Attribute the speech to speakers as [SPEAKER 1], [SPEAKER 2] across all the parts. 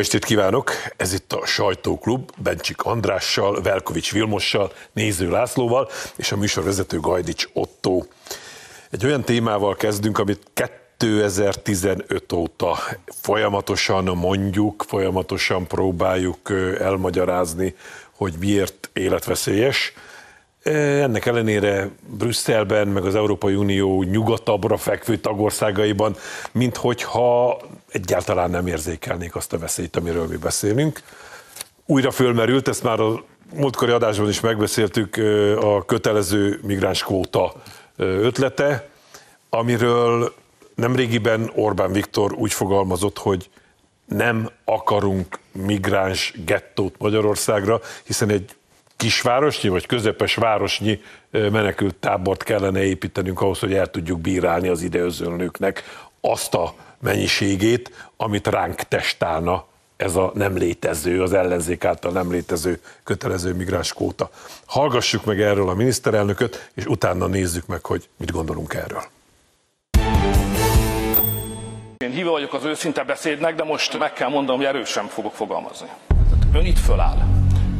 [SPEAKER 1] estét kívánok! Ez itt a Sajtóklub, Bencsik Andrással, Velkovics Vilmossal, Néző Lászlóval és a műsorvezető Gajdics Otto. Egy olyan témával kezdünk, amit 2015 óta folyamatosan mondjuk, folyamatosan próbáljuk elmagyarázni, hogy miért életveszélyes. Ennek ellenére Brüsszelben, meg az Európai Unió nyugatabbra fekvő tagországaiban, minthogyha egyáltalán nem érzékelnék azt a veszélyt, amiről mi beszélünk. Újra fölmerült, ezt már a múltkori adásban is megbeszéltük, a kötelező migránskvóta ötlete, amiről nemrégiben Orbán Viktor úgy fogalmazott, hogy nem akarunk migráns gettót Magyarországra, hiszen egy kisvárosnyi vagy közepes városnyi menekült tábort kellene építenünk ahhoz, hogy el tudjuk bírálni az ideözönlőknek azt a mennyiségét, amit ránk testálna ez a nem létező, az ellenzék által nem létező kötelező migráns kóta. Hallgassuk meg erről a miniszterelnököt, és utána nézzük meg, hogy mit gondolunk erről.
[SPEAKER 2] Én híve vagyok az őszinte beszédnek, de most meg kell mondanom, hogy erősen fogok fogalmazni. Ön itt föláll,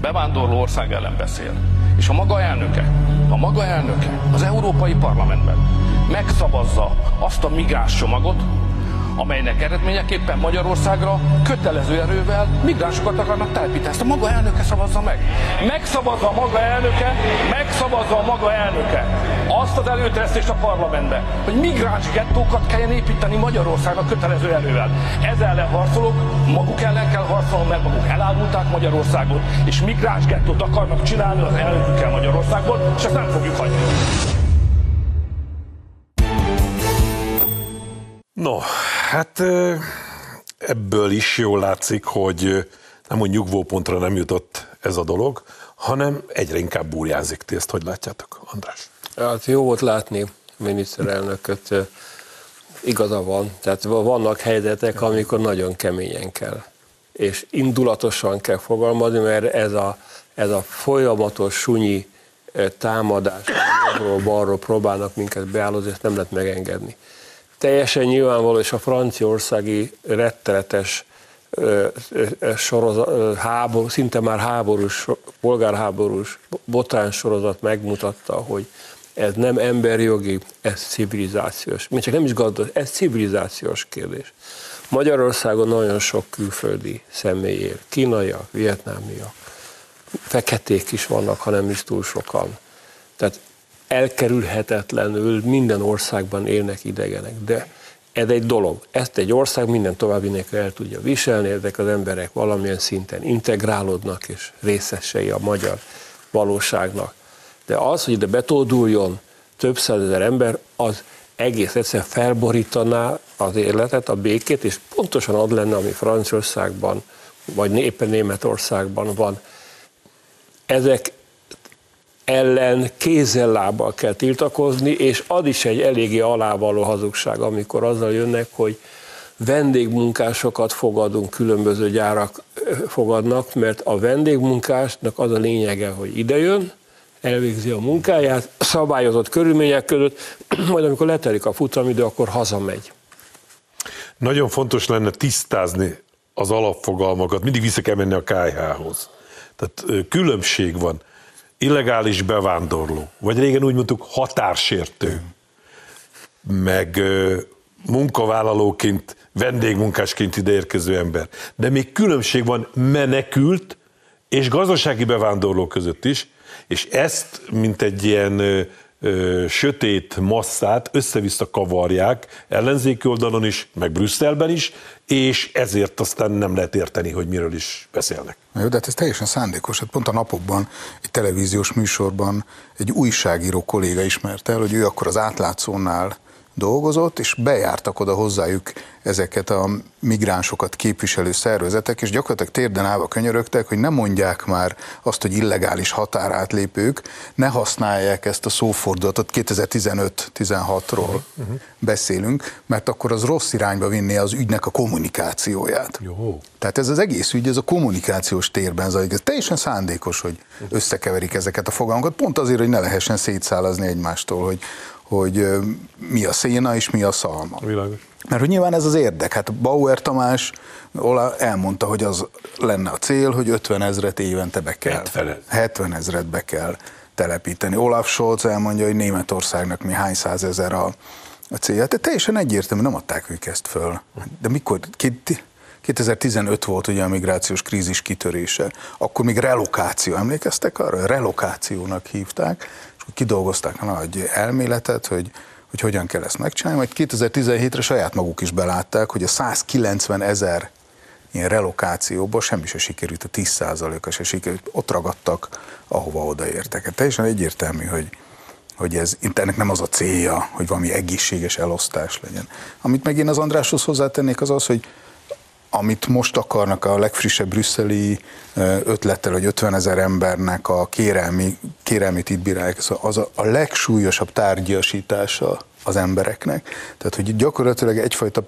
[SPEAKER 2] bevándorló ország ellen beszél, és a maga elnöke, a maga elnöke az Európai Parlamentben megszavazza azt a migráns csomagot, amelynek eredményeképpen Magyarországra kötelező erővel migránsokat akarnak telepíteni. Ezt a maga elnöke szavazza meg. Megszavazza a maga elnöke, megszavazza a maga elnöke azt az előteresztést a parlamentbe, hogy migráns gettókat kelljen építeni Magyarországra kötelező erővel. Ez ellen harcolok, maguk ellen kell harcolnom, mert maguk elárulták Magyarországot, és migráns gettót akarnak csinálni az elnökükkel Magyarországból, és ezt nem fogjuk hagyni.
[SPEAKER 1] No, hát ebből is jól látszik, hogy nem hogy nyugvópontra nem jutott ez a dolog, hanem egyre inkább búrjázik. Ti ezt hogy látjátok, András?
[SPEAKER 3] Hát jó volt látni miniszterelnököt, igaza van. Tehát vannak helyzetek, amikor nagyon keményen kell. És indulatosan kell fogalmazni, mert ez a, ez a folyamatos sunyi támadás, balról próbálnak minket beállozni, ezt nem lehet megengedni teljesen nyilvánvaló, és a franciaországi rettenetes sorozat, háború, szinte már háborús, polgárháborús botán sorozat megmutatta, hogy ez nem emberjogi, ez civilizációs. Még csak nem is gazdas, ez civilizációs kérdés. Magyarországon nagyon sok külföldi személy él, kínaiak, vietnámiak, feketék is vannak, ha nem is túl sokan. Tehát elkerülhetetlenül minden országban élnek idegenek, de ez egy dolog. Ezt egy ország minden további nélkül el tudja viselni, ezek az emberek valamilyen szinten integrálódnak és részesei a magyar valóságnak. De az, hogy ide betóduljon több százezer ember, az egész egyszer felborítaná az életet, a békét, és pontosan ad lenne, ami Franciaországban, vagy éppen Németországban van. Ezek ellen kézzel-lábbal kell tiltakozni, és ad is egy eléggé alávaló hazugság, amikor azzal jönnek, hogy vendégmunkásokat fogadunk, különböző gyárak fogadnak, mert a vendégmunkásnak az a lényege, hogy idejön, elvégzi a munkáját, szabályozott körülmények között, majd amikor letelik a futamidő, akkor hazamegy.
[SPEAKER 1] Nagyon fontos lenne tisztázni az alapfogalmakat, mindig vissza kell menni a KH-hoz. Tehát különbség van illegális bevándorló, vagy régen úgy mondtuk határsértő, meg munkavállalóként, vendégmunkásként ideérkező ember. De még különbség van menekült és gazdasági bevándorló között is, és ezt, mint egy ilyen ö, sötét masszát össze-vissza kavarják ellenzéki oldalon is, meg Brüsszelben is, és ezért aztán nem lehet érteni, hogy miről is beszélnek.
[SPEAKER 4] Jó, de hát ez teljesen szándékos. Hát pont a napokban egy televíziós műsorban egy újságíró kolléga ismerte el, hogy ő akkor az átlátszónál dolgozott, és bejártak oda hozzájuk ezeket a migránsokat képviselő szervezetek, és gyakorlatilag térden állva könyörögtek, hogy ne mondják már azt, hogy illegális határátlépők, ne használják ezt a szófordulatot, 2015-16-ról uh-huh. beszélünk, mert akkor az rossz irányba vinné az ügynek a kommunikációját. Jó. Tehát ez az egész ügy, ez a kommunikációs térben zajlik. Ez teljesen szándékos, hogy összekeverik ezeket a fogalmakat, pont azért, hogy ne lehessen szétszálazni egymástól, hogy hogy mi a széna és mi a szalma.
[SPEAKER 1] Világos.
[SPEAKER 4] Mert hogy nyilván ez az érdek. Hát Bauer Tamás elmondta, hogy az lenne a cél, hogy 50 ezret évente be kell.
[SPEAKER 1] 70
[SPEAKER 4] 70 ezret be kell telepíteni. Olaf Scholz elmondja, hogy Németországnak mi hány százezer a, a célja. Tehát teljesen egyértelmű, nem adták ők ezt föl. De mikor? 2015 volt ugye a migrációs krízis kitörése. Akkor még relokáció, emlékeztek arra? Relokációnak hívták, kidolgozták a nagy elméletet, hogy hogy hogyan kell ezt megcsinálni, majd 2017-re saját maguk is belátták, hogy a 190 ezer ilyen relokációból semmi se sikerült, a 10%-a se sikerült, ott ragadtak, ahova odaértek. Hát teljesen egyértelmű, hogy, hogy ez, ennek nem az a célja, hogy valami egészséges elosztás legyen. Amit meg én az Andráshoz hozzátennék, az az, hogy amit most akarnak a legfrissebb brüsszeli ötlettel, hogy 50 ezer embernek a kérelmi, kérelmét itt bírálják, az a, a legsúlyosabb tárgyasítása az embereknek. Tehát, hogy gyakorlatilag egyfajta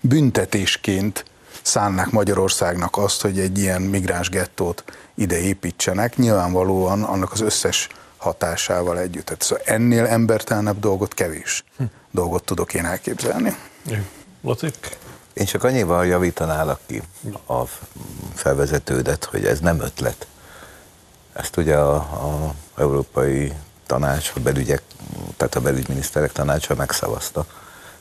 [SPEAKER 4] büntetésként szánnák Magyarországnak azt, hogy egy ilyen migráns gettót ide építsenek, nyilvánvalóan annak az összes hatásával együtt. Tehát szóval ennél embertelenebb dolgot kevés hm. dolgot tudok én elképzelni.
[SPEAKER 1] Lacik?
[SPEAKER 5] Én csak annyival javítanálak ki a felvezetődet, hogy ez nem ötlet. Ezt ugye a, Európai Tanács, a belügyek, tehát a belügyminiszterek tanácsa megszavazta.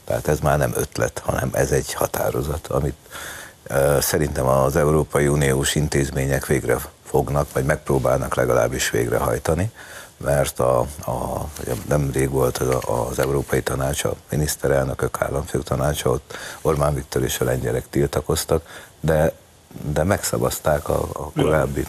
[SPEAKER 5] Tehát ez már nem ötlet, hanem ez egy határozat, amit szerintem az Európai Uniós intézmények végre fognak, vagy megpróbálnak legalábbis végrehajtani mert a, a, nemrég volt az, az Európai Tanács, a miniszterelnökök államfők tanácsa, ott Orbán Viktor és a lengyelek tiltakoztak, de, de megszavazták a, a korábbi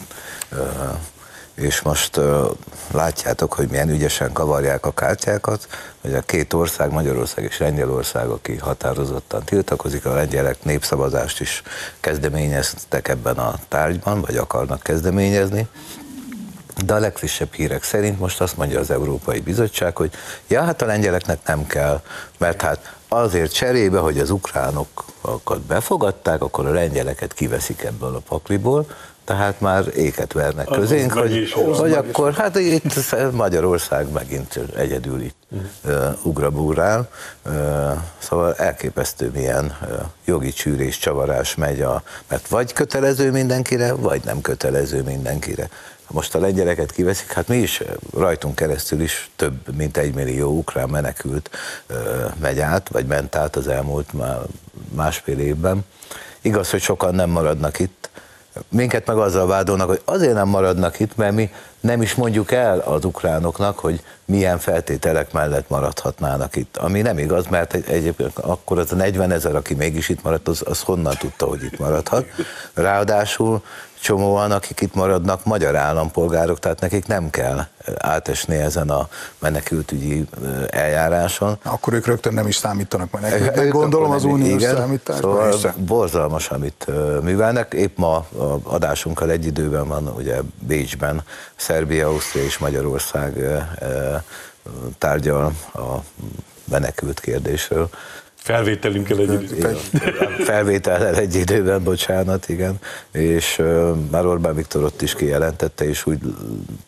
[SPEAKER 5] és most uh, látjátok, hogy milyen ügyesen kavarják a kártyákat, hogy a két ország, Magyarország és Lengyelország, aki határozottan tiltakozik, a lengyelek népszavazást is kezdeményeztek ebben a tárgyban, vagy akarnak kezdeményezni, de a legfrissebb hírek szerint most azt mondja az Európai Bizottság, hogy ja, hát a lengyeleknek nem kell, mert hát azért cserébe, hogy az ukránokat befogadták, akkor a lengyeleket kiveszik ebből a pakliból, tehát már éket vernek közénk, hogy, hogy akkor, hát itt Magyarország megint egyedül itt uh, ugrabúrál, uh, szóval elképesztő milyen uh, jogi csűrés, csavarás megy, a, mert vagy kötelező mindenkire, vagy nem kötelező mindenkire. Most a lengyeleket kiveszik, hát mi is rajtunk keresztül is több mint egy millió ukrán menekült megy át, vagy ment át az elmúlt már másfél évben. Igaz, hogy sokan nem maradnak itt, minket meg azzal vádolnak, hogy azért nem maradnak itt, mert mi nem is mondjuk el az ukránoknak, hogy milyen feltételek mellett maradhatnának itt. Ami nem igaz, mert egy, egyébként akkor az a 40 ezer, aki mégis itt maradt, az, az honnan tudta, hogy itt maradhat. Ráadásul csomóan, akik itt maradnak, magyar állampolgárok, tehát nekik nem kell átesni ezen a menekültügyi eljáráson.
[SPEAKER 4] Akkor ők rögtön nem is számítanak menekültnek, gondolom az uniós számításban.
[SPEAKER 5] Szóval borzalmas, amit művelnek. Épp ma adásunkkal egy időben van ugye Bécsben Szerbia, Ausztria és Magyarország tárgyal a menekült kérdésről.
[SPEAKER 1] Felvételünkkel egy időben.
[SPEAKER 5] Felvétellel egy időben, bocsánat, igen. És már Orbán Viktor ott is kijelentette, és úgy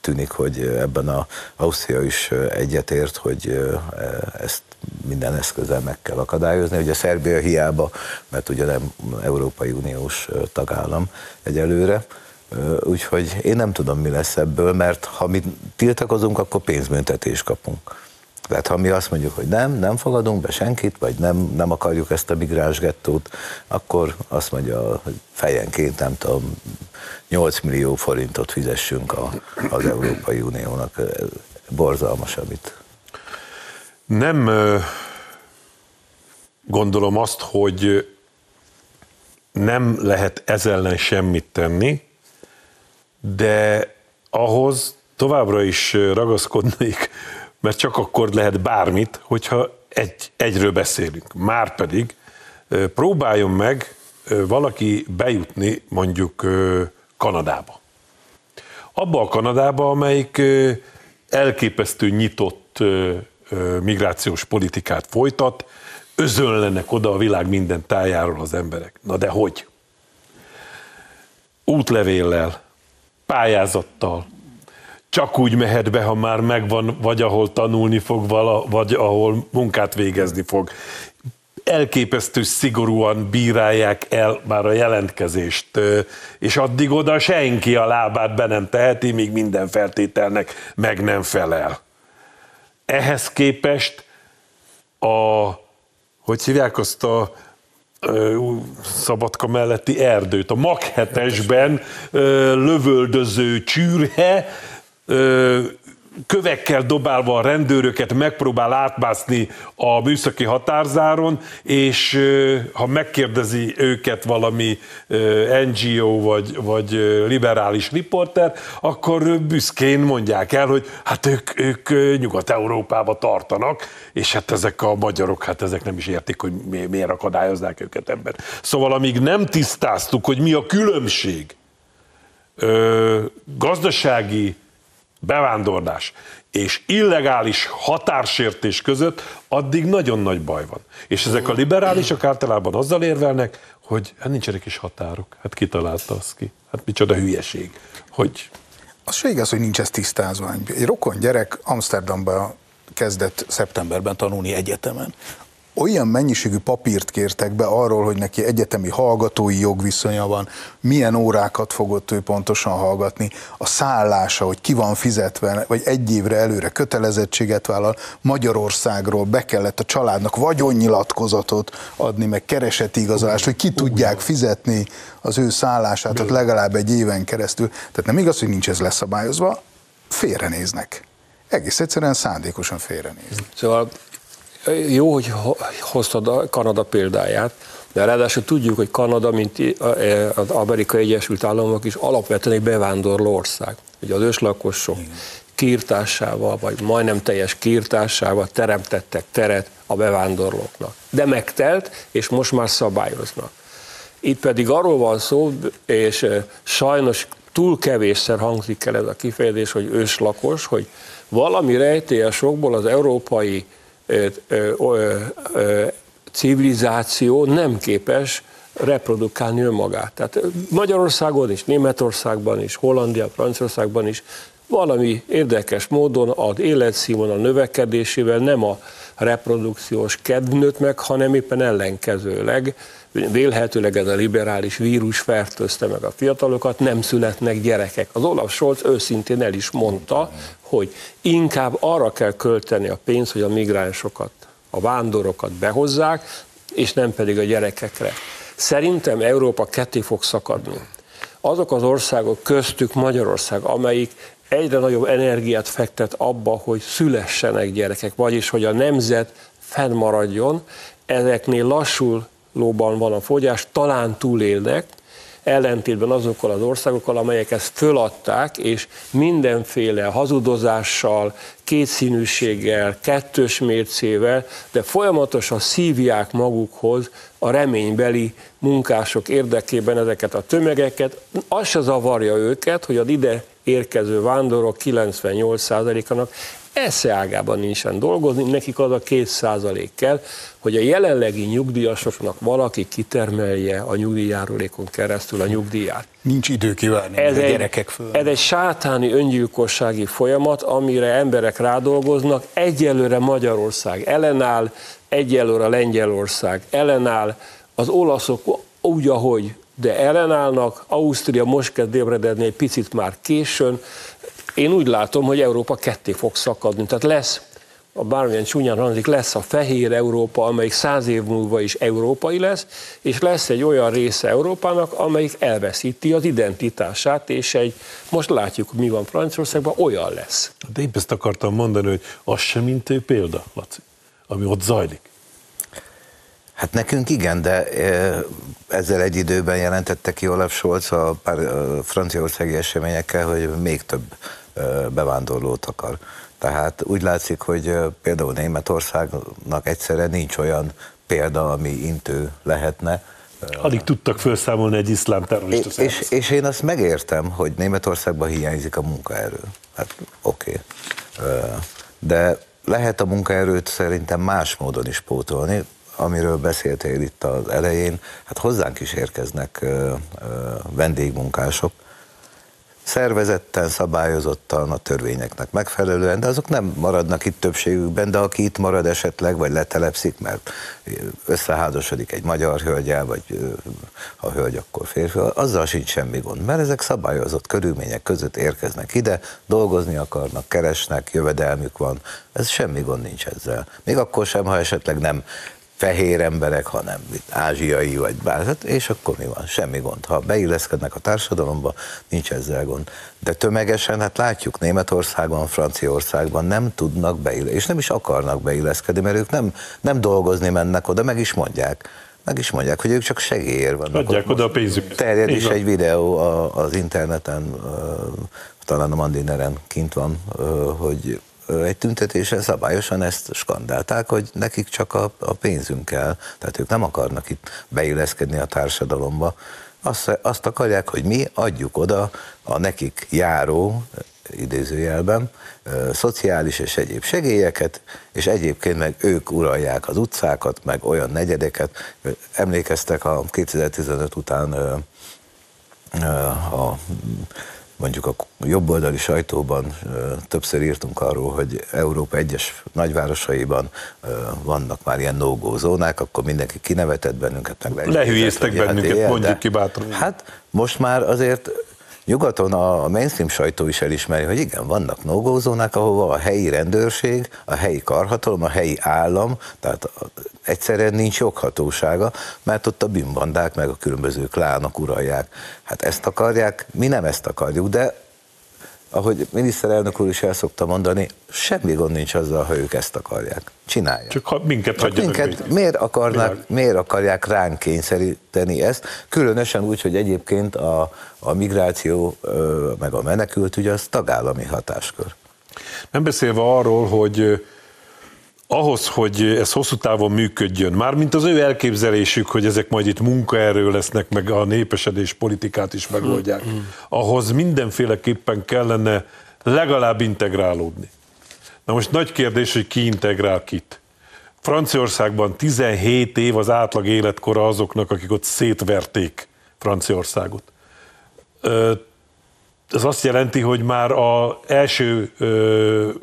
[SPEAKER 5] tűnik, hogy ebben a Ausztria is egyetért, hogy ezt minden eszközzel meg kell akadályozni. Ugye Szerbia hiába, mert ugye nem Európai Uniós tagállam egyelőre, Úgyhogy én nem tudom, mi lesz ebből, mert ha mi tiltakozunk, akkor pénzbüntetést kapunk. Tehát ha mi azt mondjuk, hogy nem, nem fogadunk be senkit, vagy nem, nem akarjuk ezt a migráns gettót, akkor azt mondja, hogy fejenként nem tudom, 8 millió forintot fizessünk a, az Európai Uniónak. Borzalmas, amit.
[SPEAKER 1] Nem gondolom azt, hogy nem lehet ezzel ellen semmit tenni, de ahhoz továbbra is ragaszkodnék, mert csak akkor lehet bármit, hogyha egy, egyről beszélünk. Márpedig próbáljon meg valaki bejutni mondjuk Kanadába. Abba a Kanadába, amelyik elképesztő nyitott migrációs politikát folytat, özönlenek oda a világ minden tájáról az emberek. Na de hogy? Útlevéllel, pályázattal, csak úgy mehet be, ha már megvan, vagy ahol tanulni fog, vagy ahol munkát végezni fog. Elképesztő szigorúan bírálják el már a jelentkezést, és addig oda senki a lábát be nem teheti, míg minden feltételnek meg nem felel. Ehhez képest a, hogy hívják azt a Szabadka melletti erdőt. A Mag 7-esben lövöldöző csűrhe kövekkel dobálva a rendőröket megpróbál átmászni a műszaki határzáron, és ha megkérdezi őket valami NGO vagy, vagy liberális riporter, akkor büszkén mondják el, hogy hát ők, ők Nyugat-Európába tartanak, és hát ezek a magyarok, hát ezek nem is értik, hogy miért akadályoznák őket ebben. Szóval amíg nem tisztáztuk, hogy mi a különbség gazdasági bevándorlás és illegális határsértés között, addig nagyon nagy baj van. És ezek a liberálisok általában azzal érvelnek, hogy hát nincsenek is határok. Hát kitalálta azt ki. Hát micsoda hülyeség. Hogy...
[SPEAKER 4] Az se igaz, hogy nincs ez tisztázva. Egy rokon gyerek Amsterdamba kezdett szeptemberben tanulni egyetemen olyan mennyiségű papírt kértek be arról, hogy neki egyetemi hallgatói jogviszonya van, milyen órákat fogott ő pontosan hallgatni, a szállása, hogy ki van fizetve, vagy egy évre előre kötelezettséget vállal, Magyarországról be kellett a családnak vagyonnyilatkozatot adni, meg kereseti igazolást, hogy ki tudják fizetni az ő szállását, tehát legalább egy éven keresztül. Tehát nem igaz, hogy nincs ez leszabályozva, félrenéznek. Egész egyszerűen szándékosan félrenéznek.
[SPEAKER 3] Szóval jó, hogy hoztad a Kanada példáját, de ráadásul tudjuk, hogy Kanada, mint az Amerikai Egyesült Államok is alapvetően egy bevándorló ország. Ugye az őslakosok kiirtásával, vagy majdnem teljes kiirtásával teremtettek teret a bevándorlóknak. De megtelt, és most már szabályoznak. Itt pedig arról van szó, és sajnos túl kevésszer hangzik el ez a kifejezés, hogy őslakos, hogy valami rejtélyes okból az európai civilizáció nem képes reprodukálni önmagát. Tehát Magyarországon is, Németországban is, Hollandia, Franciaországban is valami érdekes módon az életszínvonal növekedésével nem a reprodukciós kedv meg, hanem éppen ellenkezőleg vélhetőleg ez a liberális vírus fertőzte meg a fiatalokat, nem születnek gyerekek. Az Olaf Scholz őszintén el is mondta, hogy inkább arra kell költeni a pénzt, hogy a migránsokat, a vándorokat behozzák, és nem pedig a gyerekekre. Szerintem Európa ketté fog szakadni. Azok az országok, köztük Magyarország, amelyik egyre nagyobb energiát fektet abba, hogy szülessenek gyerekek, vagyis hogy a nemzet fennmaradjon, ezeknél lassul lóban van a fogyás, talán túlélnek, ellentétben azokkal az országokkal, amelyek ezt föladták, és mindenféle hazudozással, kétszínűséggel, kettős mércével, de folyamatosan szívják magukhoz a reménybeli munkások érdekében ezeket a tömegeket. Az se zavarja őket, hogy az ide érkező vándorok 98%-ának esze ágában nincsen dolgozni, nekik az a két százalék kell, hogy a jelenlegi nyugdíjasoknak valaki kitermelje a nyugdíjjárulékon keresztül a nyugdíját.
[SPEAKER 4] Nincs idő kívánni ez a egy, gyerekek föl.
[SPEAKER 3] Ez egy sátáni öngyilkossági folyamat, amire emberek rádolgoznak. Egyelőre Magyarország ellenáll, egyelőre Lengyelország ellenáll, az olaszok úgy, ahogy de ellenállnak, Ausztria most kezd ébredni egy picit már későn, én úgy látom, hogy Európa ketté fog szakadni. Tehát lesz, a bármilyen csúnyán hangzik, lesz a fehér Európa, amelyik száz év múlva is európai lesz, és lesz egy olyan része Európának, amelyik elveszíti az identitását, és egy, most látjuk, mi van Franciaországban, olyan lesz.
[SPEAKER 1] De épp ezt akartam mondani, hogy az sem mint példa, Laci, ami ott zajlik.
[SPEAKER 5] Hát nekünk igen, de ezzel egy időben jelentette ki Olaf Scholz a pár franciaországi eseményekkel, hogy még több bevándorlót akar. Tehát úgy látszik, hogy például Németországnak egyszerre nincs olyan példa, ami intő lehetne.
[SPEAKER 1] Alig tudtak felszámolni egy iszlám terrorista
[SPEAKER 5] és, és, és én azt megértem, hogy Németországban hiányzik a munkaerő. Hát oké. Okay. De lehet a munkaerőt szerintem más módon is pótolni, amiről beszéltél itt az elején. Hát hozzánk is érkeznek vendégmunkások, szervezetten, szabályozottan, a törvényeknek megfelelően, de azok nem maradnak itt többségükben, de aki itt marad esetleg, vagy letelepszik, mert összeházasodik egy magyar hölgyel, vagy ha hölgy, akkor férfi, azzal sincs semmi gond, mert ezek szabályozott körülmények között érkeznek ide, dolgozni akarnak, keresnek, jövedelmük van, ez semmi gond nincs ezzel. Még akkor sem, ha esetleg nem fehér emberek, hanem ázsiai vagy bár, hát és akkor mi van? Semmi gond. Ha beilleszkednek a társadalomba, nincs ezzel gond. De tömegesen, hát látjuk Németországban, Franciaországban nem tudnak beilleszkedni, és nem is akarnak beilleszkedni, mert ők nem, nem dolgozni mennek oda, meg is mondják. Meg is mondják, hogy ők csak segélyért vannak.
[SPEAKER 1] Adják oda a pénzüket.
[SPEAKER 5] Terjed is egy videó az interneten, talán a Mandineren kint van, hogy egy tüntetésen szabályosan ezt skandálták, hogy nekik csak a, a pénzünk kell, tehát ők nem akarnak itt beilleszkedni a társadalomba. Azt, azt akarják, hogy mi adjuk oda a nekik járó, idézőjelben, szociális és egyéb segélyeket, és egyébként meg ők uralják az utcákat, meg olyan negyedeket. Emlékeztek a 2015 után a mondjuk a jobboldali sajtóban többször írtunk arról, hogy Európa egyes nagyvárosaiban vannak már ilyen no zónák, akkor mindenki kinevetett bennünket, meg
[SPEAKER 1] lehülyéztek bennünket, hát mondjuk ki bátran.
[SPEAKER 5] Hát most már azért Nyugaton a mainstream sajtó is elismeri, hogy igen, vannak no ahova a helyi rendőrség, a helyi karhatalom, a helyi állam, tehát egyszerűen nincs joghatósága, mert ott a bűnbandák meg a különböző klánok uralják. Hát ezt akarják, mi nem ezt akarjuk, de ahogy miniszterelnök úr is el szokta mondani, semmi gond nincs azzal, ha ők ezt akarják. Csinálják.
[SPEAKER 1] Csak ha minket hagyjanak
[SPEAKER 5] minket, miért, akarnak, miért akarják ránk kényszeríteni ezt? Különösen úgy, hogy egyébként a, a migráció meg a menekült ugye az tagállami hatáskör.
[SPEAKER 1] Nem beszélve arról, hogy ahhoz, hogy ez hosszú távon működjön, mármint az ő elképzelésük, hogy ezek majd itt munkaerő lesznek, meg a népesedés politikát is megoldják, ahhoz mindenféleképpen kellene legalább integrálódni. Na most nagy kérdés, hogy ki integrál kit. Franciaországban 17 év az átlag életkora azoknak, akik ott szétverték Franciaországot. Ez azt jelenti, hogy már az első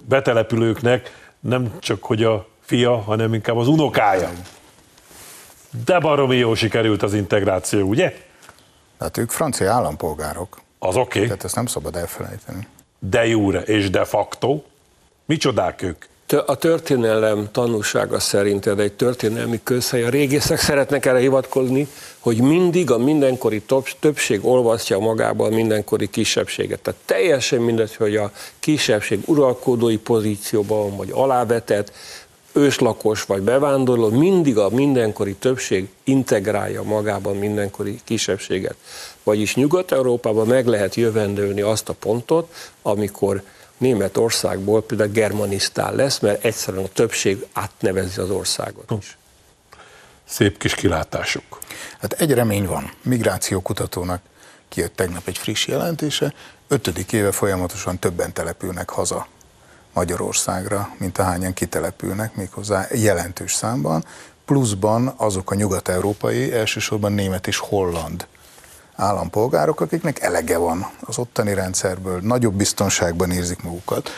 [SPEAKER 1] betelepülőknek nem csak hogy a fia, hanem inkább az unokája. De baromi jó sikerült az integráció, ugye?
[SPEAKER 4] Hát ők francia állampolgárok.
[SPEAKER 1] Az oké. Okay.
[SPEAKER 4] Tehát ezt nem szabad elfelejteni.
[SPEAKER 1] De jure és de facto. Micsodák ők?
[SPEAKER 3] A történelem tanúsága szerint ez egy történelmi közhely. A régészek szeretnek erre hivatkozni, hogy mindig a mindenkori többség olvasztja magában mindenkori kisebbséget. Tehát teljesen mindegy, hogy a kisebbség uralkodói pozícióban vagy alávetett, őslakos vagy bevándorló, mindig a mindenkori többség integrálja magában mindenkori kisebbséget. Vagyis Nyugat-Európában meg lehet jövendőlni azt a pontot, amikor Németországból például germanisztán lesz, mert egyszerűen a többség átnevezi az országot is.
[SPEAKER 1] Szép kis kilátásuk.
[SPEAKER 4] Hát egy remény van. Migrációkutatónak kijött tegnap egy friss jelentése. Ötödik éve folyamatosan többen települnek haza Magyarországra, mint ahányan kitelepülnek, méghozzá jelentős számban. Pluszban azok a nyugat-európai, elsősorban német és holland állampolgárok, akiknek elege van az ottani rendszerből, nagyobb biztonságban érzik magukat,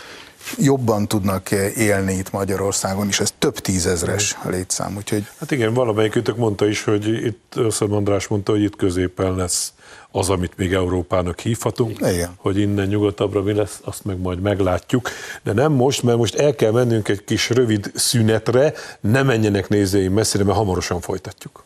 [SPEAKER 4] jobban tudnak élni itt Magyarországon, és ez több tízezres létszám. Úgyhogy...
[SPEAKER 1] Hát igen, valamelyik ütök mondta is, hogy itt Összem András mondta, hogy itt középen lesz az, amit még Európának hívhatunk,
[SPEAKER 4] Igen.
[SPEAKER 1] hogy innen nyugatabbra mi lesz, azt meg majd meglátjuk. De nem most, mert most el kell mennünk egy kis rövid szünetre, ne menjenek nézőim messzire, mert hamarosan folytatjuk.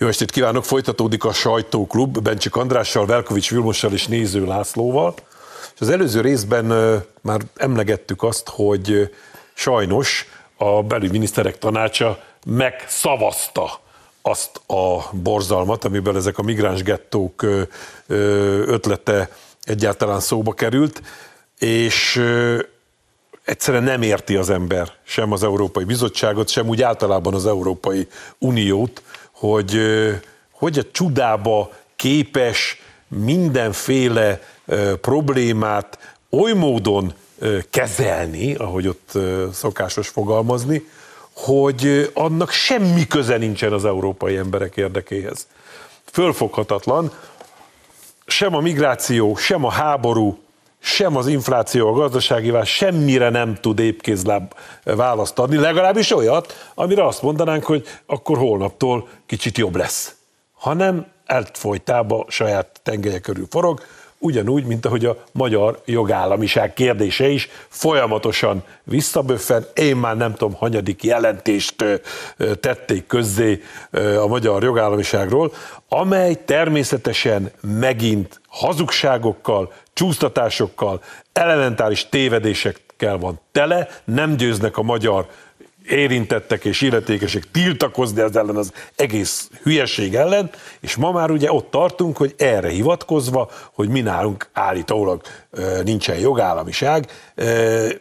[SPEAKER 1] Jó estét kívánok! Folytatódik a Sajtóklub Bencsik Andrással, Velkovics Vilmossal és Néző Lászlóval. És az előző részben már emlegettük azt, hogy sajnos a belügyminiszterek tanácsa megszavazta azt a borzalmat, amiből ezek a migráns gettók ötlete egyáltalán szóba került, és egyszerűen nem érti az ember sem az Európai Bizottságot, sem úgy általában az Európai Uniót, hogy hogy a csudába képes mindenféle problémát oly módon kezelni, ahogy ott szokásos fogalmazni, hogy annak semmi köze nincsen az európai emberek érdekéhez. Fölfoghatatlan, sem a migráció, sem a háború, sem az infláció, a gazdasági válság semmire nem tud épkézláb választ adni, legalábbis olyat, amire azt mondanánk, hogy akkor holnaptól kicsit jobb lesz. Hanem elfolytába saját tengelye körül forog, ugyanúgy, mint ahogy a magyar jogállamiság kérdése is folyamatosan visszaböffen. Én már nem tudom, hanyadik jelentést tették közzé a magyar jogállamiságról, amely természetesen megint hazugságokkal, csúsztatásokkal, elementáris tévedésekkel van tele, nem győznek a magyar érintettek és illetékesek tiltakozni ez ellen az egész hülyeség ellen, és ma már ugye ott tartunk, hogy erre hivatkozva, hogy mi nálunk állítólag nincsen jogállamiság,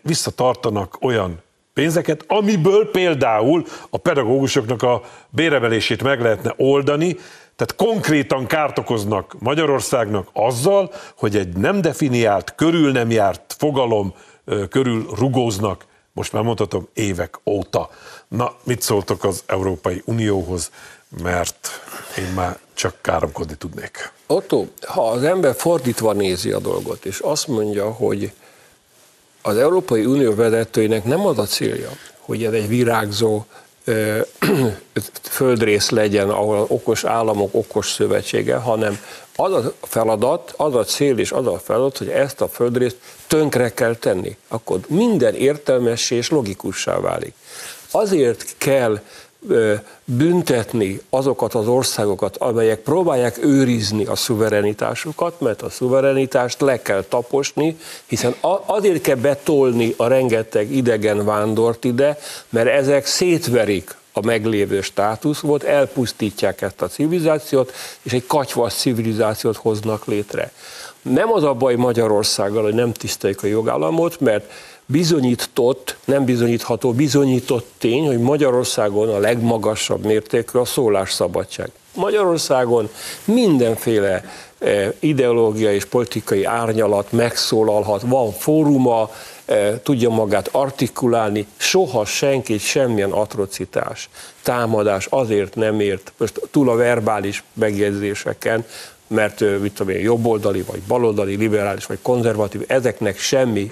[SPEAKER 1] visszatartanak olyan pénzeket, amiből például a pedagógusoknak a béremelését meg lehetne oldani, tehát konkrétan kárt okoznak Magyarországnak azzal, hogy egy nem definiált, körül nem járt fogalom körül rugóznak most már mondhatom évek óta. Na, mit szóltok az Európai Unióhoz, mert én már csak káromkodni tudnék.
[SPEAKER 3] Otto, ha az ember fordítva nézi a dolgot, és azt mondja, hogy az Európai Unió vezetőinek nem az a célja, hogy ez egy virágzó földrész legyen, ahol okos államok, okos szövetsége, hanem az a feladat, az a cél és az a feladat, hogy ezt a földrészt tönkre kell tenni. Akkor minden értelmessé és logikussá válik. Azért kell büntetni azokat az országokat, amelyek próbálják őrizni a szuverenitásukat, mert a szuverenitást le kell taposni, hiszen azért kell betolni a rengeteg idegen vándort ide, mert ezek szétverik a meglévő státusz volt, elpusztítják ezt a civilizációt, és egy katyvas civilizációt hoznak létre. Nem az a baj Magyarországgal, hogy nem tiszteljük a jogállamot, mert bizonyított, nem bizonyítható, bizonyított tény, hogy Magyarországon a legmagasabb mértékű a szólásszabadság. Magyarországon mindenféle eh, ideológia és politikai árnyalat megszólalhat, van fóruma, eh, tudja magát artikulálni, soha senkit semmilyen atrocitás, támadás azért nem ért, most túl a verbális megjegyzéseken, mert eh, mit tudom én, jobboldali, vagy baloldali, liberális, vagy konzervatív, ezeknek semmi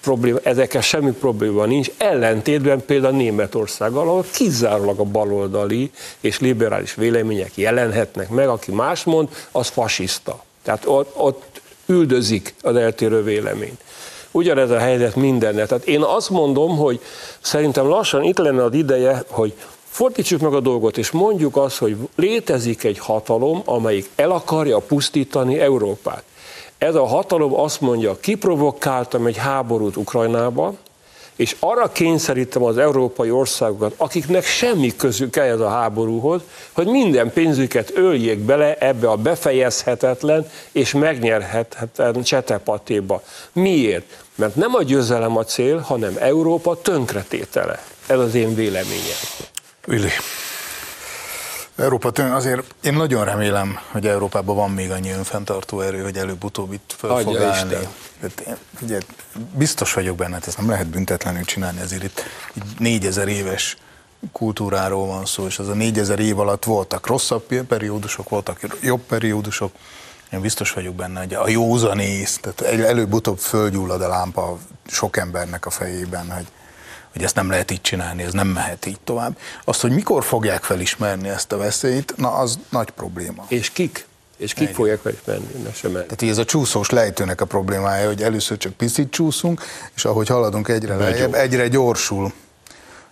[SPEAKER 3] probléma, ezekkel semmi probléma nincs, ellentétben például Németországgal, ahol kizárólag a baloldali és liberális vélemények jelenhetnek meg, aki más mond, az fasiszta. Tehát ott, ott üldözik az eltérő véleményt. Ugyanez a helyzet mindennek. Tehát én azt mondom, hogy szerintem lassan itt lenne az ideje, hogy fordítsuk meg a dolgot, és mondjuk azt, hogy létezik egy hatalom, amelyik el akarja pusztítani Európát. Ez a hatalom azt mondja, kiprovokáltam egy háborút Ukrajnába, és arra kényszerítem az európai országokat, akiknek semmi közük ehhez a háborúhoz, hogy minden pénzüket öljék bele ebbe a befejezhetetlen és megnyerhetetlen csetepatéba. Miért? Mert nem a győzelem a cél, hanem Európa tönkretétele. Ez az én véleményem.
[SPEAKER 1] Willi.
[SPEAKER 4] Európa tőn, azért én nagyon remélem, hogy Európában van még annyi önfenntartó erő, hogy előbb-utóbb itt fel fog állni. Hát ugye, biztos vagyok benne, ezt nem lehet büntetlenül csinálni, ezért itt négyezer éves kultúráról van szó, és az a négyezer év alatt voltak rosszabb periódusok, voltak jobb periódusok, én biztos vagyok benne, hogy a józanész, tehát előbb-utóbb földgyullad a lámpa sok embernek a fejében, hogy hogy ezt nem lehet így csinálni, ez nem mehet így tovább. Azt, hogy mikor fogják felismerni ezt a veszélyt, na az nagy probléma.
[SPEAKER 3] És kik? És kik Egy. fogják felismerni? Ne sem el.
[SPEAKER 4] Tehát ez a csúszós lejtőnek a problémája, hogy először csak picit csúszunk, és ahogy haladunk egyre lejjebb, egyre gyorsul.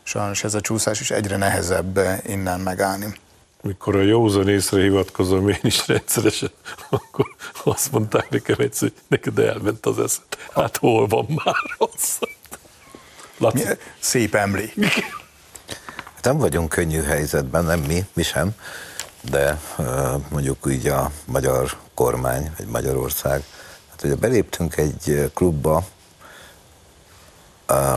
[SPEAKER 4] Sajnos ez a csúszás is egyre nehezebb innen megállni.
[SPEAKER 1] Mikor a józan észre hivatkozom én is rendszeresen, akkor azt mondták nekem egyszer, hogy neked elment az eszed. Hát hol van már az?
[SPEAKER 4] Laci. Szép emlék.
[SPEAKER 5] Hát nem vagyunk könnyű helyzetben, nem mi, mi sem, de mondjuk így a magyar kormány, vagy Magyarország, hát ugye beléptünk egy klubba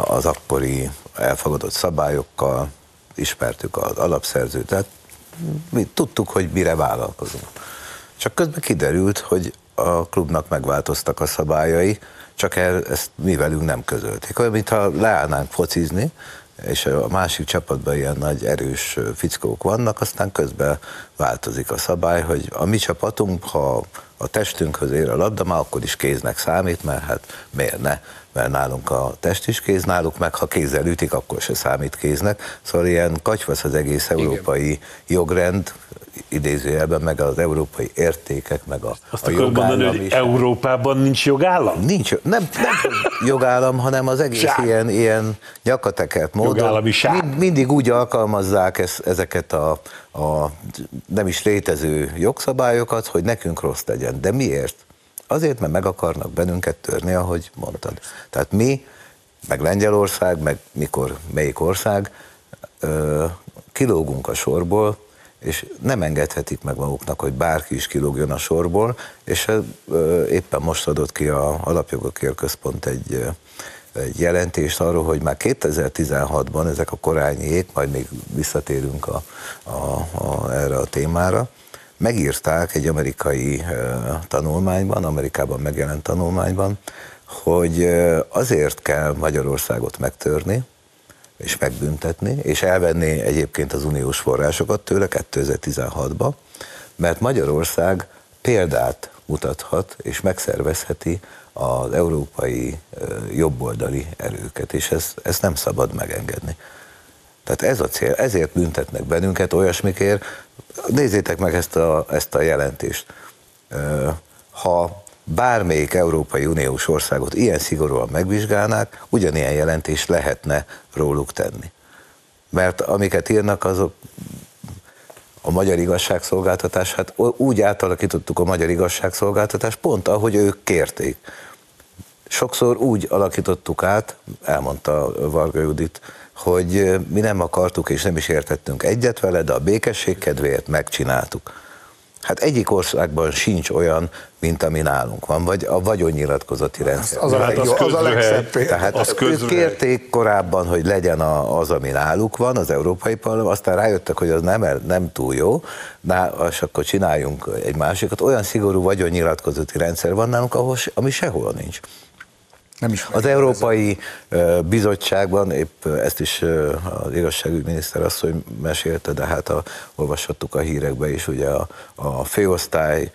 [SPEAKER 5] az akkori elfogadott szabályokkal, ismertük az alapszerzőt, tehát mi tudtuk, hogy mire vállalkozunk. Csak közben kiderült, hogy a klubnak megváltoztak a szabályai, csak el, ezt mi velünk nem közölték. Olyan, mintha leállnánk focizni, és a másik csapatban ilyen nagy erős fickók vannak, aztán közben változik a szabály, hogy a mi csapatunk, ha a testünkhöz ér a labda, már akkor is kéznek számít, mert hát miért ne? Mert nálunk a test is kéz, náluk meg ha kézzel ütik, akkor se számít kéznek. Szóval ilyen katyvasz az egész európai Igen. jogrend, idézőjelben, meg az európai értékek, meg a,
[SPEAKER 1] Azt a mondani, hogy is. Európában nincs jogállam?
[SPEAKER 5] Nincs, nem, nem jogállam, hanem az egész Sár. ilyen, ilyen nyakatekert módon. Mind, mindig úgy alkalmazzák ez, ezeket a, a nem is létező jogszabályokat, hogy nekünk rossz legyen. De miért? Azért, mert meg akarnak bennünket törni, ahogy mondtad. Tehát mi, meg Lengyelország, meg mikor melyik ország, kilógunk a sorból, és nem engedhetik meg maguknak, hogy bárki is kilógjon a sorból, és éppen most adott ki a Alapjogokért Központ egy, egy jelentést arról, hogy már 2016-ban ezek a korányiék, majd még visszatérünk a, a, a, erre a témára, megírták egy amerikai tanulmányban, Amerikában megjelent tanulmányban, hogy azért kell Magyarországot megtörni, és megbüntetni, és elvenni egyébként az uniós forrásokat tőle 2016-ba, mert Magyarország példát mutathat és megszervezheti az európai jobboldali erőket, és ezt, ezt nem szabad megengedni. Tehát ez a cél, ezért büntetnek bennünket olyasmikért. Nézzétek meg ezt a, ezt a jelentést. Ha bármelyik Európai Uniós országot ilyen szigorúan megvizsgálnák, ugyanilyen jelentést lehetne róluk tenni. Mert amiket írnak, azok a magyar igazságszolgáltatás, hát úgy átalakítottuk a magyar igazságszolgáltatást, pont ahogy ők kérték. Sokszor úgy alakítottuk át, elmondta Varga Judit, hogy mi nem akartuk és nem is értettünk egyet vele, de a békesség kedvéért megcsináltuk. Hát egyik országban sincs olyan, mint ami nálunk van, vagy a vagyonnyilatkozati rendszer.
[SPEAKER 4] Az, az, a, az, az a legszebb
[SPEAKER 5] Tehát az ők kérték korábban, hogy legyen a, az, ami náluk van, az Európai Parlament, aztán rájöttek, hogy az nem, nem túl jó, de és akkor csináljunk egy másikat. Olyan szigorú vagyonnyilatkozati rendszer van nálunk, ahol, ami sehol nincs. Nem is az Európai Bizottságban, épp ezt is az igazságügyminiszter asszony mesélte, de hát a, olvashattuk a hírekbe is, ugye a, a főosztály,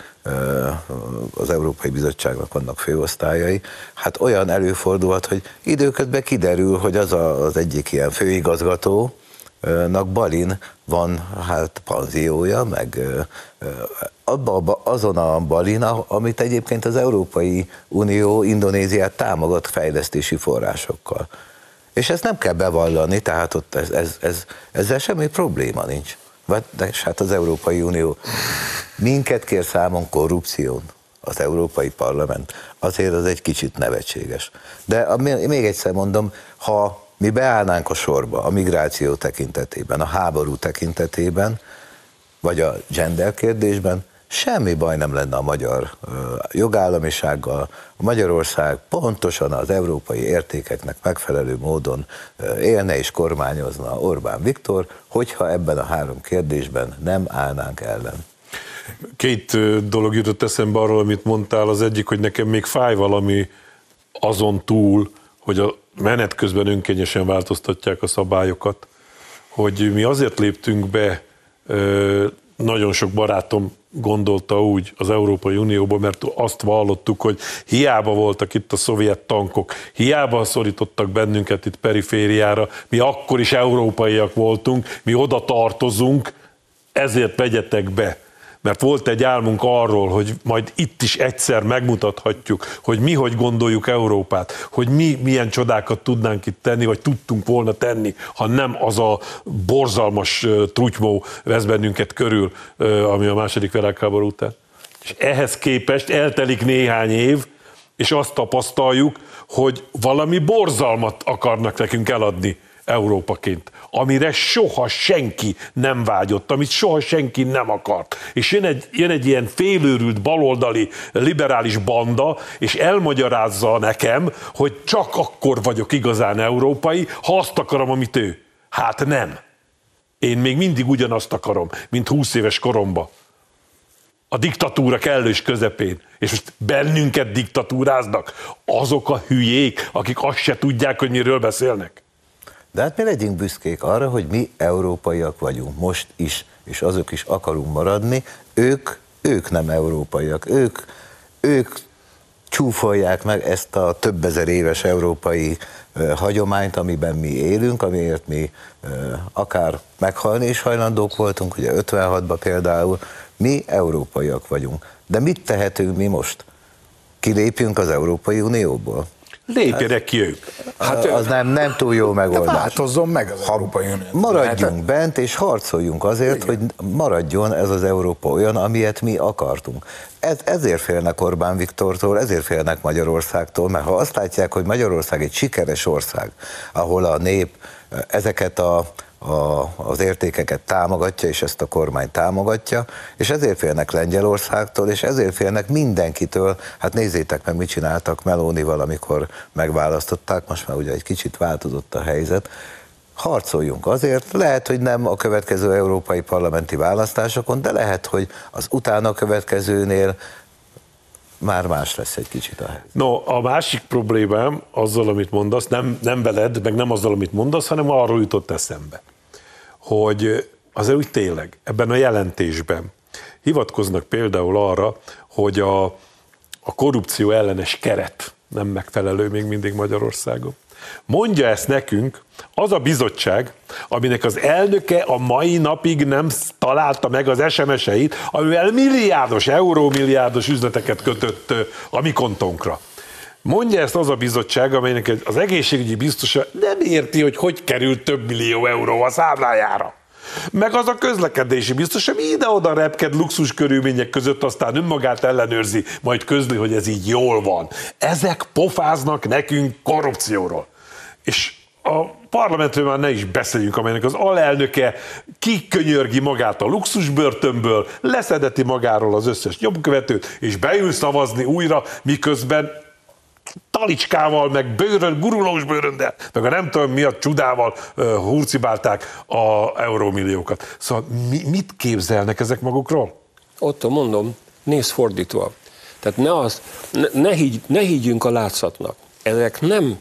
[SPEAKER 5] az Európai Bizottságnak vannak főosztályai, hát olyan előfordulhat, hogy időközben kiderül, hogy az a, az egyik ilyen főigazgató, nak Balin van hát panziója, meg abba, azon a Balin, amit egyébként az Európai Unió Indonéziát támogat fejlesztési forrásokkal. És ezt nem kell bevallani, tehát ott ez, ez, ez, ezzel semmi probléma nincs. De hát az Európai Unió minket kér számon korrupción, az Európai Parlament, azért az egy kicsit nevetséges. De még egyszer mondom, ha mi beállnánk a sorba a migráció tekintetében, a háború tekintetében, vagy a gender kérdésben, semmi baj nem lenne a magyar jogállamisággal. A Magyarország pontosan az európai értékeknek megfelelő módon élne és kormányozna Orbán Viktor, hogyha ebben a három kérdésben nem állnánk ellen.
[SPEAKER 1] Két dolog jutott eszembe arról, amit mondtál. Az egyik, hogy nekem még fáj valami azon túl, hogy a menet közben önkényesen változtatják a szabályokat, hogy mi azért léptünk be, nagyon sok barátom gondolta úgy az Európai Unióba, mert azt vallottuk, hogy hiába voltak itt a szovjet tankok, hiába szorítottak bennünket itt perifériára, mi akkor is európaiak voltunk, mi oda tartozunk, ezért vegyetek be mert volt egy álmunk arról, hogy majd itt is egyszer megmutathatjuk, hogy mi hogy gondoljuk Európát, hogy mi milyen csodákat tudnánk itt tenni, vagy tudtunk volna tenni, ha nem az a borzalmas trutymó vesz bennünket körül, ami a második világháború után. És ehhez képest eltelik néhány év, és azt tapasztaljuk, hogy valami borzalmat akarnak nekünk eladni Európaként, amire soha senki nem vágyott, amit soha senki nem akart. És jön egy, jön egy ilyen félőrült baloldali liberális banda, és elmagyarázza nekem, hogy csak akkor vagyok igazán európai, ha azt akarom, amit ő. Hát nem. Én még mindig ugyanazt akarom, mint 20 éves koromba. A diktatúra kellős közepén. És most bennünket diktatúráznak azok a hülyék, akik azt se tudják, hogy miről beszélnek.
[SPEAKER 5] De hát mi legyünk büszkék arra, hogy mi európaiak vagyunk most is, és azok is akarunk maradni. Ők, ők nem európaiak, ők, ők csúfolják meg ezt a több ezer éves európai hagyományt, amiben mi élünk, amiért mi akár meghalni is hajlandók voltunk, ugye 56-ban például, mi európaiak vagyunk. De mit tehetünk mi most? Kilépjünk az Európai Unióból?
[SPEAKER 1] Lépjenek ki ők.
[SPEAKER 5] Hát az nem, nem túl jó megoldás.
[SPEAKER 4] Változzon meg az Európai Unió.
[SPEAKER 5] Maradjunk bent, és harcoljunk azért, hogy maradjon ez az Európa olyan, amilyet mi akartunk. Ez, ezért félnek Orbán Viktortól, ezért félnek Magyarországtól, mert ha azt látják, hogy Magyarország egy sikeres ország, ahol a nép ezeket a a, az értékeket támogatja, és ezt a kormány támogatja, és ezért félnek Lengyelországtól, és ezért félnek mindenkitől. Hát nézzétek meg, mit csináltak Melónival, amikor megválasztották, most már ugye egy kicsit változott a helyzet. Harcoljunk azért, lehet, hogy nem a következő európai parlamenti választásokon, de lehet, hogy az utána következőnél már más lesz egy kicsit a helyzet.
[SPEAKER 1] No, a másik problémám azzal, amit mondasz, nem, nem veled, meg nem azzal, amit mondasz, hanem arról jutott eszembe, hogy azért úgy tényleg ebben a jelentésben hivatkoznak például arra, hogy a, a korrupció ellenes keret nem megfelelő még mindig Magyarországon. Mondja ezt nekünk az a bizottság, aminek az elnöke a mai napig nem találta meg az SMS-eit, amivel milliárdos, eurómilliárdos üzleteket kötött a mi kontónkra. Mondja ezt az a bizottság, amelynek az egészségügyi biztosa nem érti, hogy hogy került több millió euró a számlájára. Meg az a közlekedési biztos, ami ide-oda repked luxus körülmények között, aztán önmagát ellenőrzi, majd közli, hogy ez így jól van. Ezek pofáznak nekünk korrupcióról. És a parlamentről már ne is beszéljünk, amelynek az alelnöke kikönyörgi magát a luxusbörtönből, leszedeti magáról az összes nyomkövetőt, és beül szavazni újra, miközben talicskával, meg bőrön, gurulós bőröndel, meg a nem tudom mi a csodával uh, hurcibálták a eurómilliókat. Szóval mi, mit képzelnek ezek magukról?
[SPEAKER 3] Ott mondom, nézd fordítva. Tehát ne, az, ne, ne, higgy, ne higgyünk a látszatnak. Ezek nem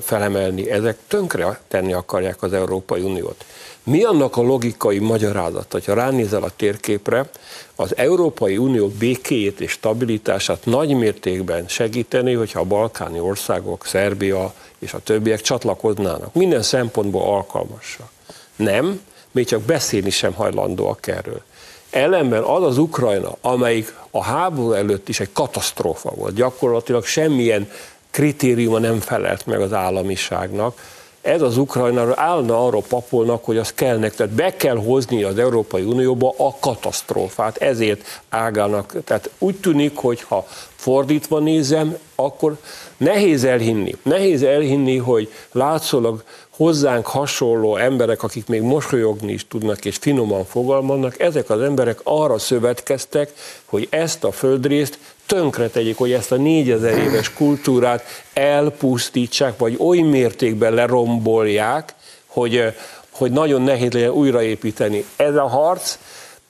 [SPEAKER 3] felemelni, ezek tönkre tenni akarják az Európai Uniót. Mi annak a logikai magyarázat, hogyha ránézel a térképre, az Európai Unió békéjét és stabilitását nagy mértékben segíteni, hogyha a balkáni országok, Szerbia és a többiek csatlakoznának. Minden szempontból alkalmasak. Nem, még csak beszélni sem hajlandóak erről. Ellenben az az Ukrajna, amelyik a háború előtt is egy katasztrófa volt, gyakorlatilag semmilyen kritériuma nem felelt meg az államiságnak, ez az Ukrajnára állna arra papolnak, hogy az kellnek, tehát be kell hozni az Európai Unióba a katasztrófát, ezért ágálnak. Tehát úgy tűnik, hogy ha fordítva nézem, akkor nehéz elhinni. Nehéz elhinni, hogy látszólag hozzánk hasonló emberek, akik még mosolyogni is tudnak és finoman fogalmaznak, ezek az emberek arra szövetkeztek, hogy ezt a földrészt tönkre tegyék, hogy ezt a négyezer éves kultúrát elpusztítsák, vagy oly mértékben lerombolják, hogy, hogy nagyon nehéz legyen újraépíteni. Ez a harc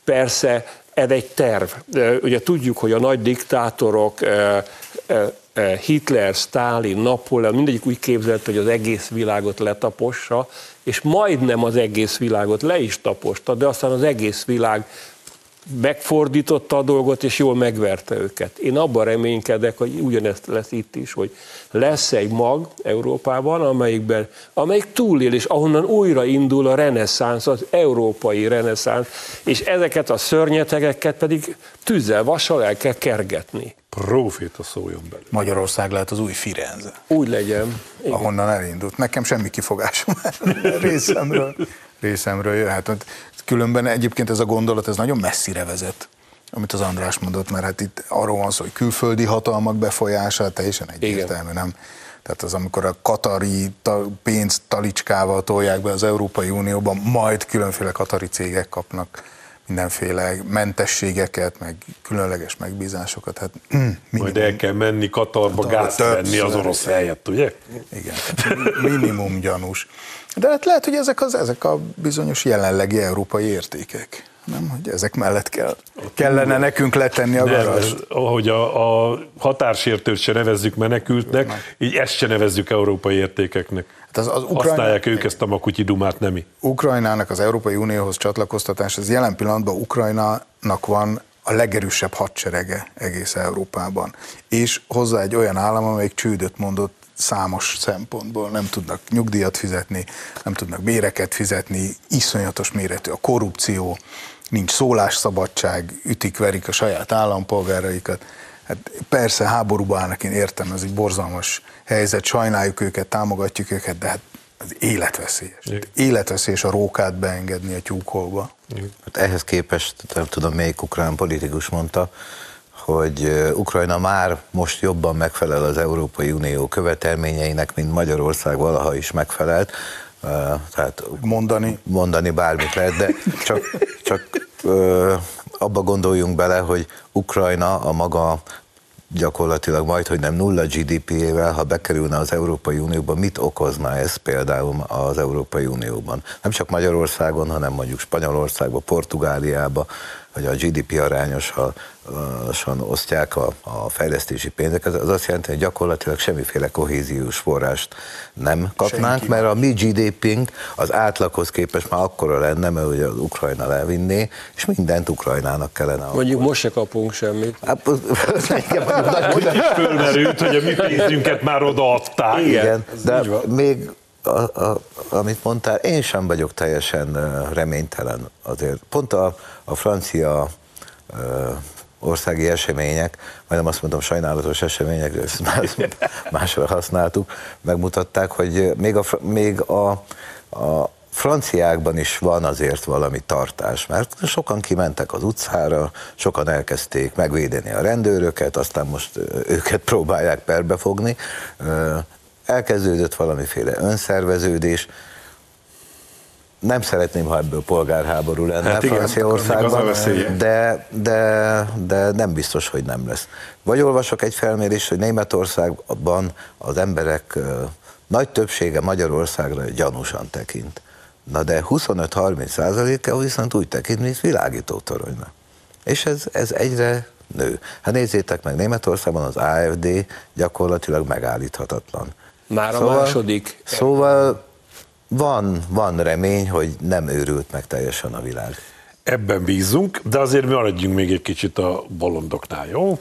[SPEAKER 3] persze ez egy terv. Ugye tudjuk, hogy a nagy diktátorok Hitler, Stalin, Napóleon, mindegyik úgy képzelt, hogy az egész világot letapossa, és majdnem az egész világot le is taposta, de aztán az egész világ megfordította a dolgot, és jól megverte őket. Én abban reménykedek, hogy ugyanezt lesz itt is, hogy lesz egy mag Európában, amelyikben, amelyik túlél, és ahonnan újra indul a reneszánsz, az európai reneszánsz, és ezeket a szörnyetegeket pedig tűzzel, vassal el kell kergetni.
[SPEAKER 1] Proféta szóljon belőle.
[SPEAKER 4] Magyarország lehet az új Firenze.
[SPEAKER 3] Úgy legyen.
[SPEAKER 4] Igen. Ahonnan elindult. Nekem semmi kifogásom részemről, részemről jöhet. Különben egyébként ez a gondolat, ez nagyon messzire vezet, amit az András mondott, mert hát itt arról van szó, hogy külföldi hatalmak befolyása, teljesen egyértelmű, nem? Tehát az, amikor a katari ta, pénzt talicskával tolják be az Európai Unióban, majd különféle katari cégek kapnak mindenféle mentességeket, meg különleges megbízásokat. Hát,
[SPEAKER 1] mm, Majd el kell menni Katarba gázt venni az orosz helyett, ugye?
[SPEAKER 4] Igen, minimum gyanús. De hát lehet, hogy ezek, az, ezek a bizonyos jelenlegi európai értékek, nem, hogy ezek mellett kell, kellene nekünk letenni a garast.
[SPEAKER 1] ahogy a, a határsértőt se nevezzük menekültnek, így ezt se nevezzük európai értékeknek.
[SPEAKER 4] Hát az, az Ukrajna,
[SPEAKER 1] Használják ők ezt a makutyi dumát, nemi.
[SPEAKER 4] Ukrajnának az Európai Unióhoz csatlakoztatás, ez jelen pillanatban Ukrajnának van a legerősebb hadserege egész Európában. És hozzá egy olyan állam, amelyik csődöt mondott számos szempontból. Nem tudnak nyugdíjat fizetni, nem tudnak béreket fizetni, iszonyatos méretű a korrupció, nincs szólásszabadság, ütik, verik a saját állampolgáraikat. Hát persze háborúba állnak, én értem, ez egy borzalmas helyzet, sajnáljuk őket, támogatjuk őket, de hát az életveszélyes. Életveszélyes a rókát beengedni a tyúkholba.
[SPEAKER 5] Hát ehhez képest, nem tudom melyik ukrán politikus mondta, hogy Ukrajna már most jobban megfelel az Európai Unió követelményeinek, mint Magyarország valaha is megfelelt. Tehát
[SPEAKER 4] mondani.
[SPEAKER 5] Mondani bármit lehet, de csak, csak abba gondoljunk bele, hogy Ukrajna a maga gyakorlatilag majd, hogy nem nulla GDP-ével, ha bekerülne az Európai Unióba, mit okozna ez például az Európai Unióban? Nem csak Magyarországon, hanem mondjuk Spanyolországban, Portugáliában, hogy a GDP arányosan osztják a, a fejlesztési pénzeket, az azt jelenti, hogy gyakorlatilag semmiféle kohéziós forrást nem kapnánk, Senki. mert a mi GDP-nk az átlaghoz képest már akkora lenne, mert ugye az Ukrajna levinné, és mindent Ukrajnának kellene.
[SPEAKER 3] Mondjuk most se kapunk semmit. Hát,
[SPEAKER 1] Úgy is fölmerült, hogy a mi pénzünket már odaadták.
[SPEAKER 5] Igen, Igen de még a, a, amit mondtál, én sem vagyok teljesen reménytelen azért. Pont a, a francia országi események, majdnem azt mondom sajnálatos események, ezt más, másra használtuk, megmutatták, hogy még a, még a, a franciákban is van azért valami tartás, mert sokan kimentek az utcára, sokan elkezdték megvédeni a rendőröket, aztán most őket próbálják perbefogni. Elkezdődött valamiféle önszerveződés, nem szeretném, ha ebből polgárháború lenne hát Franciaországban, de, de, de nem biztos, hogy nem lesz. Vagy olvasok egy felmérést, hogy Németországban az emberek nagy többsége Magyarországra gyanúsan tekint. Na de 25-30 százaléka viszont úgy tekint, mint világító toronynak. És ez, ez egyre nő. Hát nézzétek meg, Németországban az AFD gyakorlatilag megállíthatatlan.
[SPEAKER 3] Már a szóval, második.
[SPEAKER 5] Szóval van, van remény, hogy nem őrült meg teljesen a világ.
[SPEAKER 1] Ebben bízunk, de azért maradjunk még egy kicsit a bolondoknál, jó?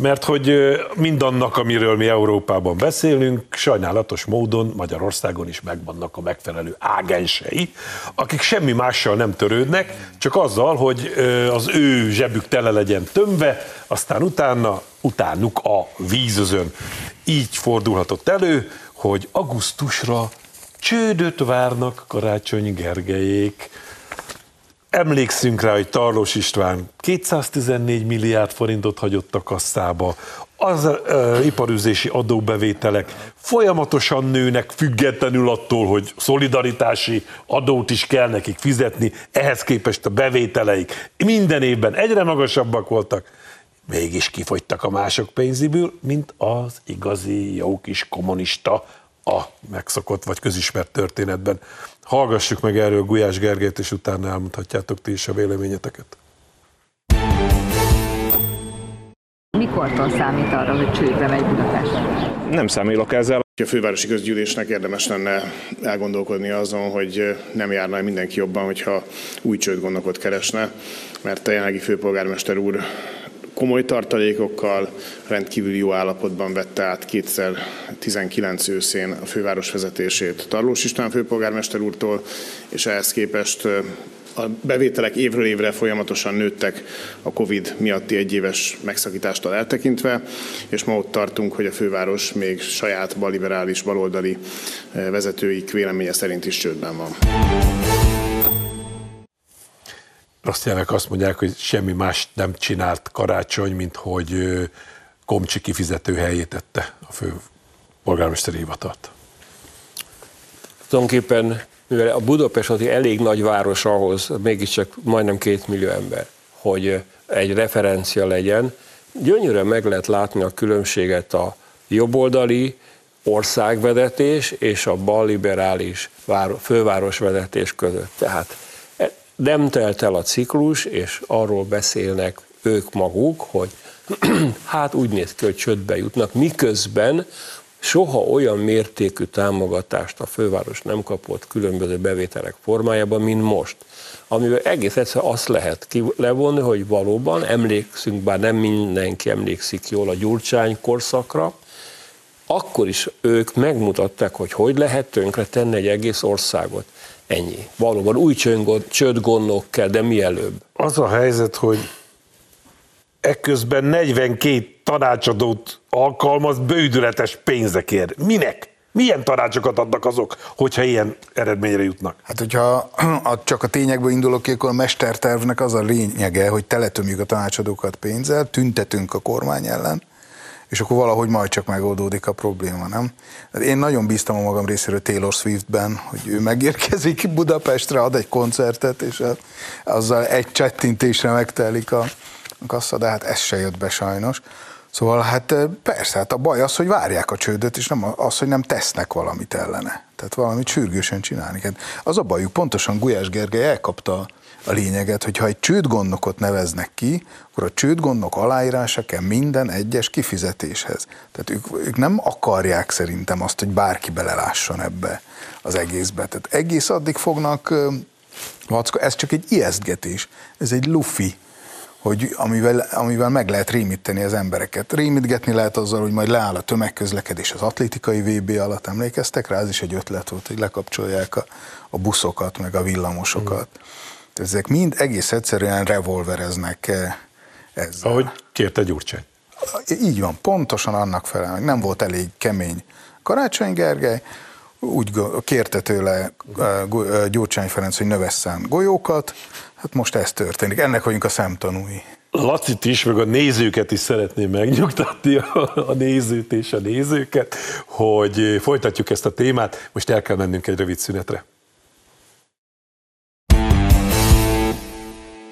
[SPEAKER 1] Mert hogy mindannak, amiről mi Európában beszélünk, sajnálatos módon Magyarországon is megvannak a megfelelő ágensei, akik semmi mással nem törődnek, csak azzal, hogy az ő zsebük tele legyen tömve, aztán utána, utánuk a vízözön. Így fordulhatott elő, hogy augusztusra Csődöt várnak Karácsony Gergelyék. Emlékszünk rá, hogy Tarlós István 214 milliárd forintot hagyott a kasszába, az uh, iparüzési adóbevételek folyamatosan nőnek, függetlenül attól, hogy szolidaritási adót is kell nekik fizetni, ehhez képest a bevételeik minden évben egyre magasabbak voltak, mégis kifogytak a mások pénziből, mint az igazi jó kis kommunista a megszokott vagy közismert történetben. Hallgassuk meg erről Gulyás Gergelyt, és utána elmondhatjátok ti is a véleményeteket.
[SPEAKER 6] Mikortól számít arra, hogy csődbe megy Budapest?
[SPEAKER 7] Nem számítok ezzel. A fővárosi közgyűlésnek érdemes lenne elgondolkodni azon, hogy nem járna mindenki jobban, hogyha új csődgondokot keresne, mert a jelenlegi főpolgármester úr komoly tartalékokkal, rendkívül jó állapotban vette át 2019 őszén a főváros vezetését Tarlós István főpolgármester úrtól, és ehhez képest a bevételek évről évre folyamatosan nőttek a Covid miatti egyéves megszakítástól eltekintve, és ma ott tartunk, hogy a főváros még saját baliberális, baloldali vezetőik véleménye szerint is csődben van.
[SPEAKER 1] Rasztjának azt mondják, hogy semmi más nem csinált karácsony, mint hogy Komcsi kifizető helyét tette a fő polgármesteri hivatalt.
[SPEAKER 3] Tulajdonképpen, mivel a Budapest az elég nagy város ahhoz, mégiscsak majdnem két millió ember, hogy egy referencia legyen, gyönyörűen meg lehet látni a különbséget a jobboldali országvezetés és a balliberális fővárosvezetés között. Tehát nem telt el a ciklus, és arról beszélnek ők maguk, hogy hát úgy néz ki, hogy csődbe jutnak, miközben soha olyan mértékű támogatást a főváros nem kapott különböző bevételek formájában, mint most. Amivel egész egyszer azt lehet levonni, hogy valóban emlékszünk, bár nem mindenki emlékszik jól a Gyurcsány korszakra, akkor is ők megmutatták, hogy hogy lehet tönkre egy egész országot. Ennyi. Valóban új csődgondok kell, de mielőbb.
[SPEAKER 1] Az a helyzet, hogy ekközben 42 tanácsadót alkalmaz bődületes pénzekért. Minek? Milyen tanácsokat adnak azok, hogyha ilyen eredményre jutnak?
[SPEAKER 4] Hát, hogyha csak a tényekből indulok ki, akkor a mestertervnek az a lényege, hogy teletömjük a tanácsadókat pénzzel, tüntetünk a kormány ellen, és akkor valahogy majd csak megoldódik a probléma, nem? Hát én nagyon bíztam a magam részéről Taylor Swiftben, hogy ő megérkezik Budapestre, ad egy koncertet, és azzal egy csettintésre megtelik a kassa, de hát ez se jött be sajnos. Szóval hát persze, hát a baj az, hogy várják a csődöt, és nem az, hogy nem tesznek valamit ellene. Tehát valamit sürgősen csinálni kell. Az a bajuk, pontosan Gulyás Gergely elkapta a lényeget, hogy ha egy csődgondnokot neveznek ki, akkor a csődgondnok aláírása kell minden egyes kifizetéshez. Tehát ők, ők nem akarják szerintem azt, hogy bárki belelásson ebbe az egészbe. Tehát egész addig fognak, ez csak egy ijesztgetés, ez egy lufi, hogy amivel, amivel meg lehet rémíteni az embereket. Rémítgetni lehet azzal, hogy majd leáll a tömegközlekedés az atlétikai VB alatt, emlékeztek rá? Ez is egy ötlet volt, hogy lekapcsolják a, a buszokat, meg a villamosokat. Mm. Ezek mind egész egyszerűen revolvereznek eh, ezzel.
[SPEAKER 1] Ahogy kérte Gyurcsány.
[SPEAKER 4] Így van, pontosan annak felel, nem volt elég kemény Karácsony Gergely, úgy kérte tőle eh, eh, Gyurcsány Ferenc, hogy növesszen golyókat, hát most ez történik. Ennek vagyunk a szemtanúi.
[SPEAKER 1] Lacit is, meg a nézőket is szeretném megnyugtatni, a nézőt és a nézőket, hogy folytatjuk ezt a témát. Most el kell mennünk egy rövid szünetre.